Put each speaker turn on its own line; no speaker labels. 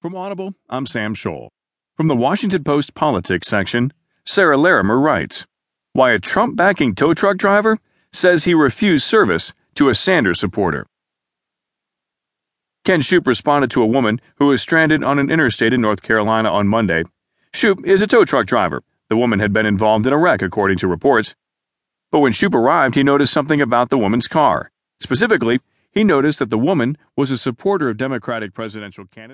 From Audible, I'm Sam Scholl. From the Washington Post Politics section, Sarah Larimer writes Why a Trump backing tow truck driver says he refused service to a Sanders supporter. Ken Shoup responded to a woman who was stranded on an interstate in North Carolina on Monday. Shoup is a tow truck driver. The woman had been involved in a wreck, according to reports. But when Shoup arrived, he noticed something about the woman's car. Specifically, he noticed that the woman was a supporter of Democratic presidential candidate.